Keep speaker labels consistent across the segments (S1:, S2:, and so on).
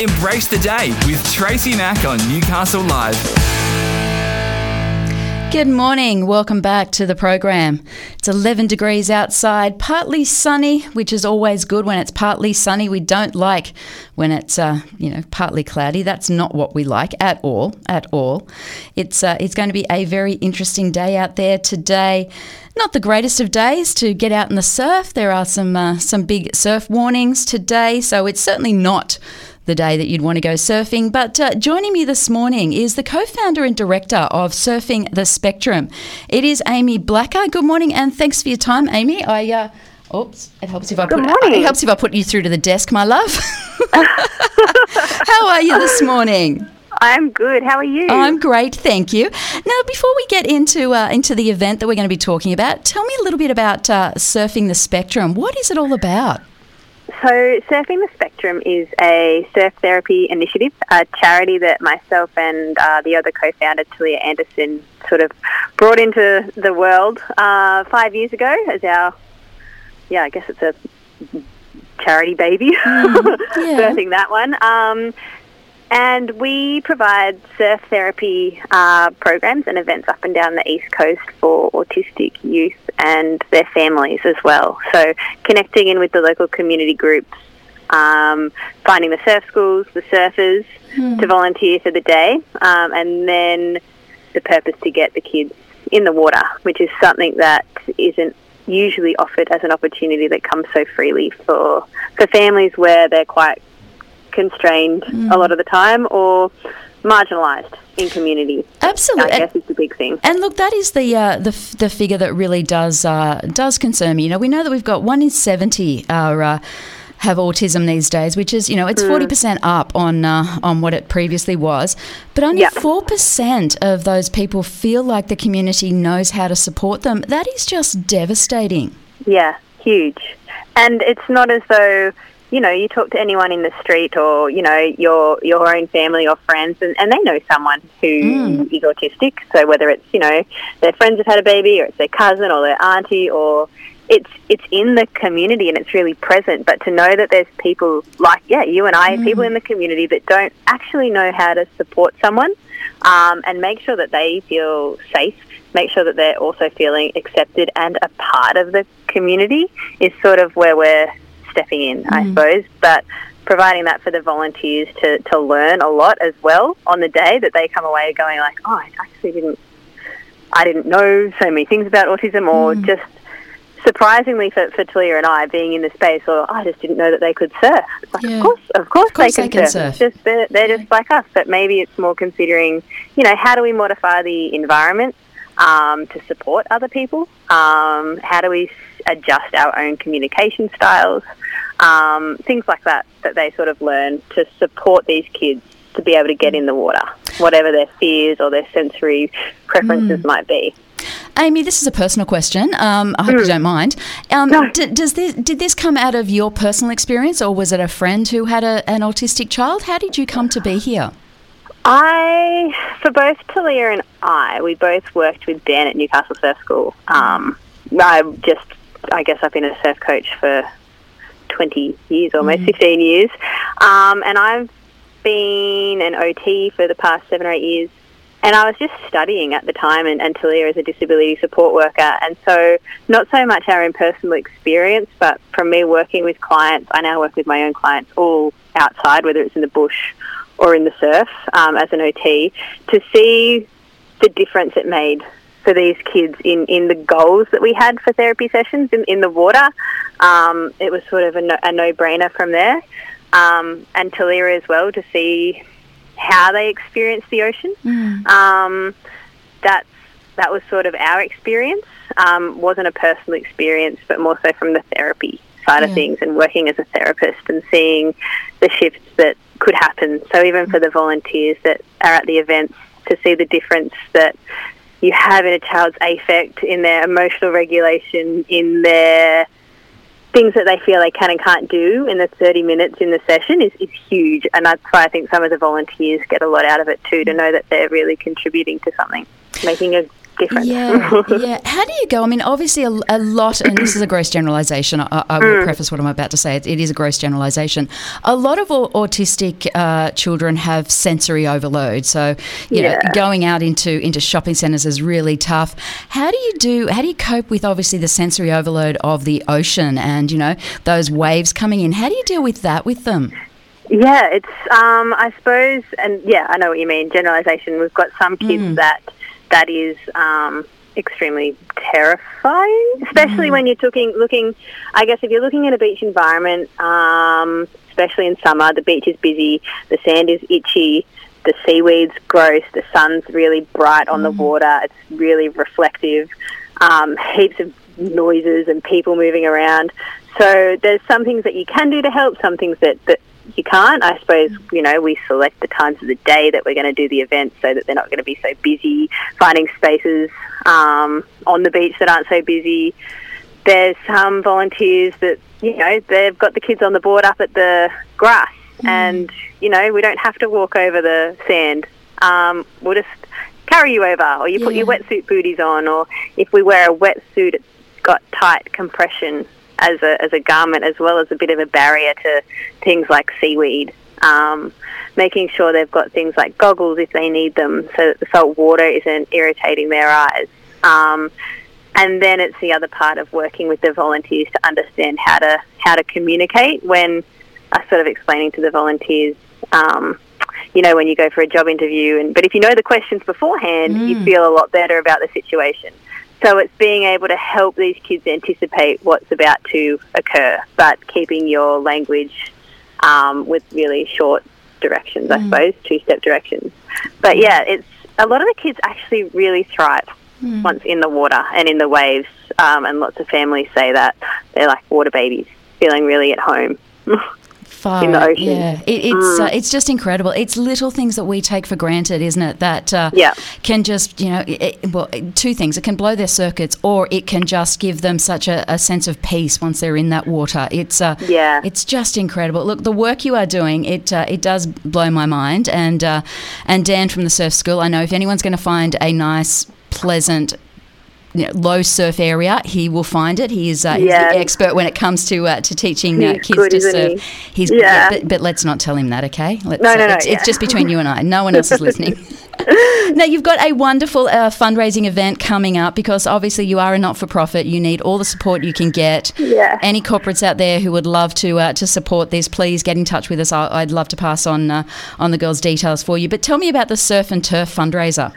S1: Embrace the day with Tracy Mack on Newcastle Live.
S2: Good morning. Welcome back to the program. It's 11 degrees outside, partly sunny, which is always good when it's partly sunny. We don't like when it's uh, you know partly cloudy. That's not what we like at all. At all. It's uh, it's going to be a very interesting day out there today. Not the greatest of days to get out in the surf. There are some uh, some big surf warnings today, so it's certainly not the day that you'd want to go surfing. But uh, joining me this morning is the co founder and director of Surfing the Spectrum. It is Aimee Blacker. Good morning and thanks for your time, Aimee. I. Uh, Oops! It helps if I
S3: Good
S2: put
S3: morning.
S2: it helps if I put you through to the desk, my love. How are you this morning?
S3: I'm good. How are you?
S2: I'm great, thank you. Now, before we get into uh, into the event that we're going to be talking about, tell me a little bit about uh, surfing the spectrum. What is it all about?
S3: So, Surfing the Spectrum is a surf therapy initiative, a charity that myself and uh, the other co-founder, Talia Anderson, sort of brought into the world uh, five years ago as our, yeah, I guess it's a charity baby, birthing that one. Um, and we provide surf therapy uh, programs and events up and down the East Coast for autistic youth and their families as well. So connecting in with the local community groups, um, finding the surf schools, the surfers to volunteer for the day, um, and then the purpose to get the kids in the water, which is something that isn't usually offered as an opportunity that comes so freely for for families where they're quite constrained a lot of the time or marginalised in community.
S2: Absolutely.
S3: I guess is the big thing.
S2: And look, that is the uh, the, f- the figure that really does uh, does concern me. You know, we know that we've got one in seventy are. Uh, have autism these days, which is you know it's forty percent up on uh, on what it previously was, but only four percent of those people feel like the community knows how to support them. That is just devastating.
S3: Yeah, huge. And it's not as though you know you talk to anyone in the street or you know your your own family or friends, and, and they know someone who is autistic. So whether it's you know their friends have had a baby, or it's their cousin or their auntie, or it's it's in the community and it's really present. But to know that there's people like yeah, you and I, people in the community that don't actually know how to support someone um, and make sure that they feel safe, make sure that they're also feeling accepted and a part of the community is sort of where we're stepping in, I suppose. But providing that for the volunteers to, to learn a lot as well on the day that they come away going like, oh, I actually didn't, I didn't know so many things about autism or just surprisingly for, for Talia and I being in the space or I just didn't know that they could surf. Like,
S2: Yeah.
S3: of course, of course,
S2: course
S3: they
S2: they
S3: can
S2: can
S3: surf.
S2: surf.
S3: Just they're, they're just like us, but maybe it's more considering, you know, how do we modify the environment um, to support other people? Um, how do we adjust our own communication styles? Um, things like that that they sort of learn to support these kids to be able to get in the water, whatever their fears or their sensory preferences might be.
S2: Aimee, this is a personal question. Um, I hope you don't mind. Um,
S3: No.
S2: d- does this did this come out of your personal experience, or was it a friend who had a, an autistic child? How did you come to be here?
S3: I, for both Talia and I, we both worked with Dan at Newcastle Surf School. Um, I just, I guess I've been a surf coach for 20 years, almost 15 years. Um, and I've been an OT for the past seven or eight years. And I was just studying at the time and, and Talia as a disability support worker. And so not so much our own personal experience, but from me working with clients, I now work with my own clients all outside, whether it's in the bush or in the surf um, as an OT, to see the difference it made for these kids in, in the goals that we had for therapy sessions in, in the water. Um, it was sort of a, no, a no-brainer from there. Um, and Talia as well to see how they experienced the ocean. Um, that's, that was sort of our experience. Um, wasn't a personal experience, but more so from the therapy side of things and working as a therapist and seeing the shifts that could happen. So even for the volunteers that are at the events to see the difference that you have in a child's affect, in their emotional regulation, in their things that they feel they can and can't do in the 30 minutes in the session is, is huge. And that's why I think some of the volunteers get a lot out of it too, to know that they're really contributing to something, making a different.
S2: Yeah, yeah. How do you go? I mean, obviously, a, a lot, and this is a gross generalization. I, I will
S3: Mm.
S2: preface what I'm about to say. It, it is a gross generalization. A lot of autistic uh, children have sensory overload. So, you know, going out into into shopping centres is really tough. How do you do? How do you cope with obviously the sensory overload of the ocean and you know those waves coming in? How do you deal with that with them?
S3: Yeah, it's um, I suppose, and yeah, I know what you mean. Generalization. We've got some kids that that is um, extremely terrifying, especially when you're looking looking. I guess if you're looking at a beach environment, um, especially in summer, the beach is busy, the sand is itchy, the seaweed's gross, the sun's really bright on the water, it's really reflective, um, heaps of noises and people moving around. So there's some things that you can do to help, some things that, that you can't. I suppose, you know, we select the times of the day that we're going to do the event so that they're not going to be so busy, finding spaces um, on the beach that aren't so busy. There's some volunteers that, you know, they've got the kids on the board up at the grass and, you know, we don't have to walk over the sand. Um, we'll just carry you over or you put your wetsuit booties on or if we wear a wetsuit, it's got tight compression as a, as a garment as well as a bit of a barrier to things like seaweed. Um, making sure they've got things like goggles if they need them so that the salt water isn't irritating their eyes. Um, and then it's the other part of working with the volunteers to understand how to how to communicate when I sort of explaining to the volunteers um, you know when you go for a job interview and but if you know the questions beforehand you feel a lot better about the situation so it's being able to help these kids anticipate what's about to occur but keeping your language um, with really short directions I suppose two step directions but yeah it's a lot of the kids actually really thrive once in the water and in the waves. Um, and lots of families say that they're like water babies, feeling really at home.
S2: Far
S3: in the ocean. Mm.
S2: Yeah, it, it's uh, it's just incredible. It's little things that we take for granted, isn't it? That uh,
S3: Yeah.
S2: can just you know, it, it- well, two things. It can blow their circuits, or it can just give them such a, a sense of peace once they're in that water. It's uh,
S3: Yeah.
S2: it's just incredible. Look, the work you are doing, it uh, it does blow my mind. And uh, and Dan from the surf school, I know if anyone's going to find a nice, pleasant you know, low surf area, he will find it. He is uh,
S3: Yeah.
S2: the expert when it comes to uh, to teaching uh, kids
S3: good,
S2: to surf.
S3: he?
S2: He's
S3: Yeah.
S2: but, but let's not tell him that, okay? Let's,
S3: No, no, no,
S2: It's,
S3: yeah.
S2: it's just between you and I. No one else is listening. now you've got a wonderful uh, fundraising event coming up because obviously you are a not for profit. You need all the support you can get.
S3: Yeah.
S2: Any corporates out there who would love to uh, to support this, please get in touch with us. I, I'd love to pass on uh, on the girls' details for you. But tell me about the Surf and Turf fundraiser.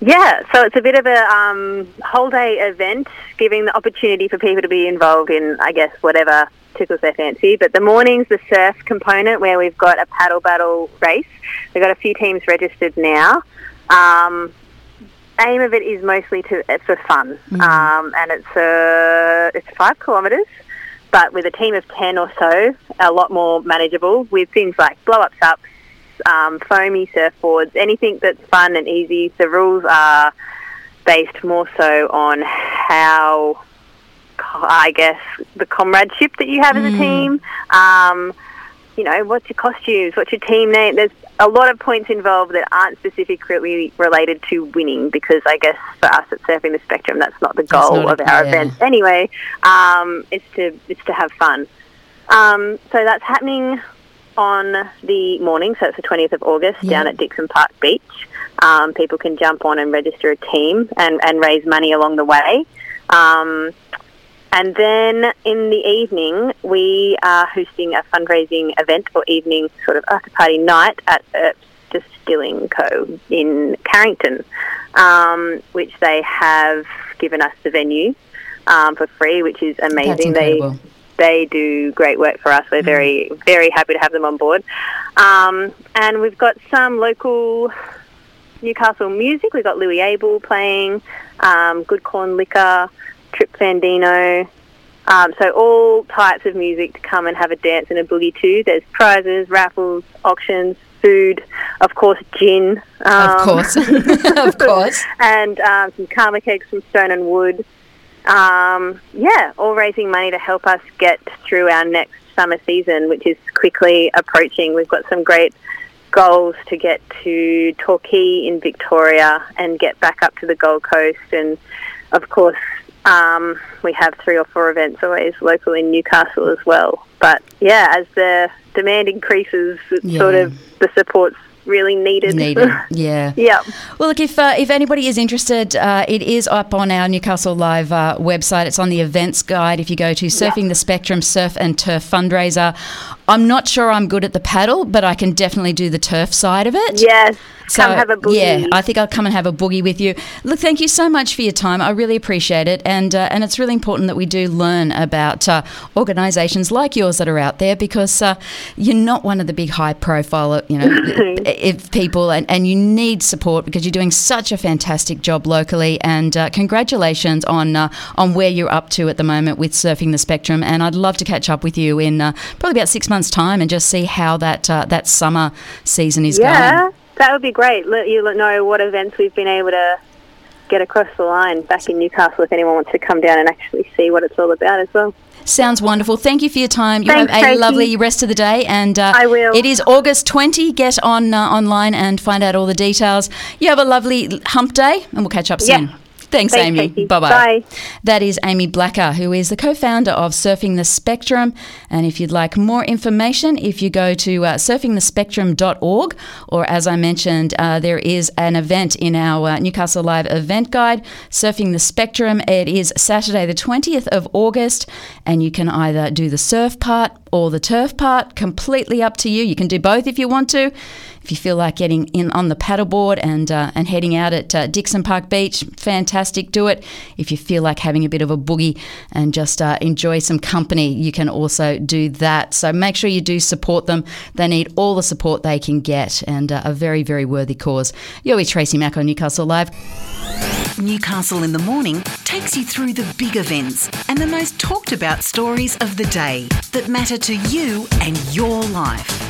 S3: Yeah, so it's a bit of a um, whole day event, giving the opportunity for people to be involved in, I guess, whatever tickles their fancy. But the morning's the surf component where we've got a paddle battle race. We've got a few teams registered now. Um, aim of it is mostly to it's for fun, um, and it's uh, it's five kilometres, but with a team of ten or so, a lot more manageable with things like blow ups up um, foamy surfboards, anything that's fun and easy. The rules are based more so on how, I guess, the comradeship that you have as a team. Um, you know, what's your costumes? What's your team name? There's a lot of points involved that aren't specifically related to winning because I guess for us at Surfing the Spectrum, that's not the goal
S2: not
S3: of our
S2: yeah.
S3: events anyway. Um, it's to it's to have fun. Um, so that's happening on the morning, so it's the 20th of August down at Dixon Park Beach. Um, people can jump on and register a team and, and raise money along the way. Um, and then in the evening, we are hosting a fundraising event or evening sort of after party night at Earps Distilling Co. in Carrington, um, which they have given us the venue um, for free, which is amazing. They
S2: incredible.
S3: They do great work for us. We're very very happy to have them on board. Um, and we've got some local Newcastle music. We've got Louis Abel playing, um, Good Corn Liquor, Trip Fandino. Um, so all types of music to come and have a dance and a boogie too. There's prizes, raffles, auctions, food, of course, gin. Um,
S2: Of course, of course.
S3: and um, some karma cakes from Stone and Wood. Um, yeah, all raising money to help us get through our next summer season, which is quickly approaching. We've got some great goals to get to Torquay in Victoria and get back up to the Gold Coast. And of course, um, we have three or four events always local in Newcastle as well. But yeah, as the demand increases, it's
S2: Yeah.
S3: sort of the support's really needed.
S2: Needed, yeah.
S3: yeah.
S2: Well, look, if uh, if anybody is interested, uh, it is up on our Newcastle Live uh, website. It's on the events guide. If you go to Surfing the Spectrum Surf and Turf fundraiser, I'm not sure I'm good at the paddle, but I can definitely do the turf side of it.
S3: Yes.
S2: So,
S3: Come have a boogie.
S2: Yeah, I think I'll come and have a boogie with you. Look, thank you so much for your time. I really appreciate it, and uh, and it's really important that we do learn about uh, organisations like yours that are out there because uh, you're not one of the big high profile, you know, if people, and, and you need support because you're doing such a fantastic job locally. And uh, congratulations on uh, on where you're up to at the moment with surfing the spectrum. And I'd love to catch up with you in uh, probably about six months' time and just see how that uh, that summer season is going.
S3: Yeah, that would be great. Let you know what events we've been able to get across the line back in Newcastle if anyone wants to come down and actually see what it's all about as well.
S2: Sounds wonderful. Thank you for your time. You
S3: Thanks,
S2: have a
S3: Tracy.
S2: lovely rest of the day, and uh,
S3: I will.
S2: It is August twenty. Get on uh, online and find out all the details. You have a lovely hump day, and we'll catch up
S3: Yeah.
S2: soon. Thanks,
S3: Thanks, Aimee.
S2: Bye-bye.
S3: Bye.
S2: That is Aimee Blacker, who is the co-founder of Surfing the Spectrum. And if you'd like more information, if you go to uh, surfingthespectrum.org, or as I mentioned, uh, there is an event in our uh, Newcastle Live event guide, Surfing the Spectrum. It is Saturday, the 20th of August, and you can either do the surf part or the turf part, completely up to you. You can do both if you want to. If you feel like getting in on the paddleboard and uh, and heading out at uh, Dixon Park Beach, fantastic, do it. If you feel like having a bit of a boogie and just uh, enjoy some company, you can also do that. So make sure you do support them. They need all the support they can get, and uh, a very very worthy cause. You're with Tracy Mack on Newcastle Live.
S4: Newcastle in the Morning takes you through the big events and the most talked about stories of the day that matter to you and your life.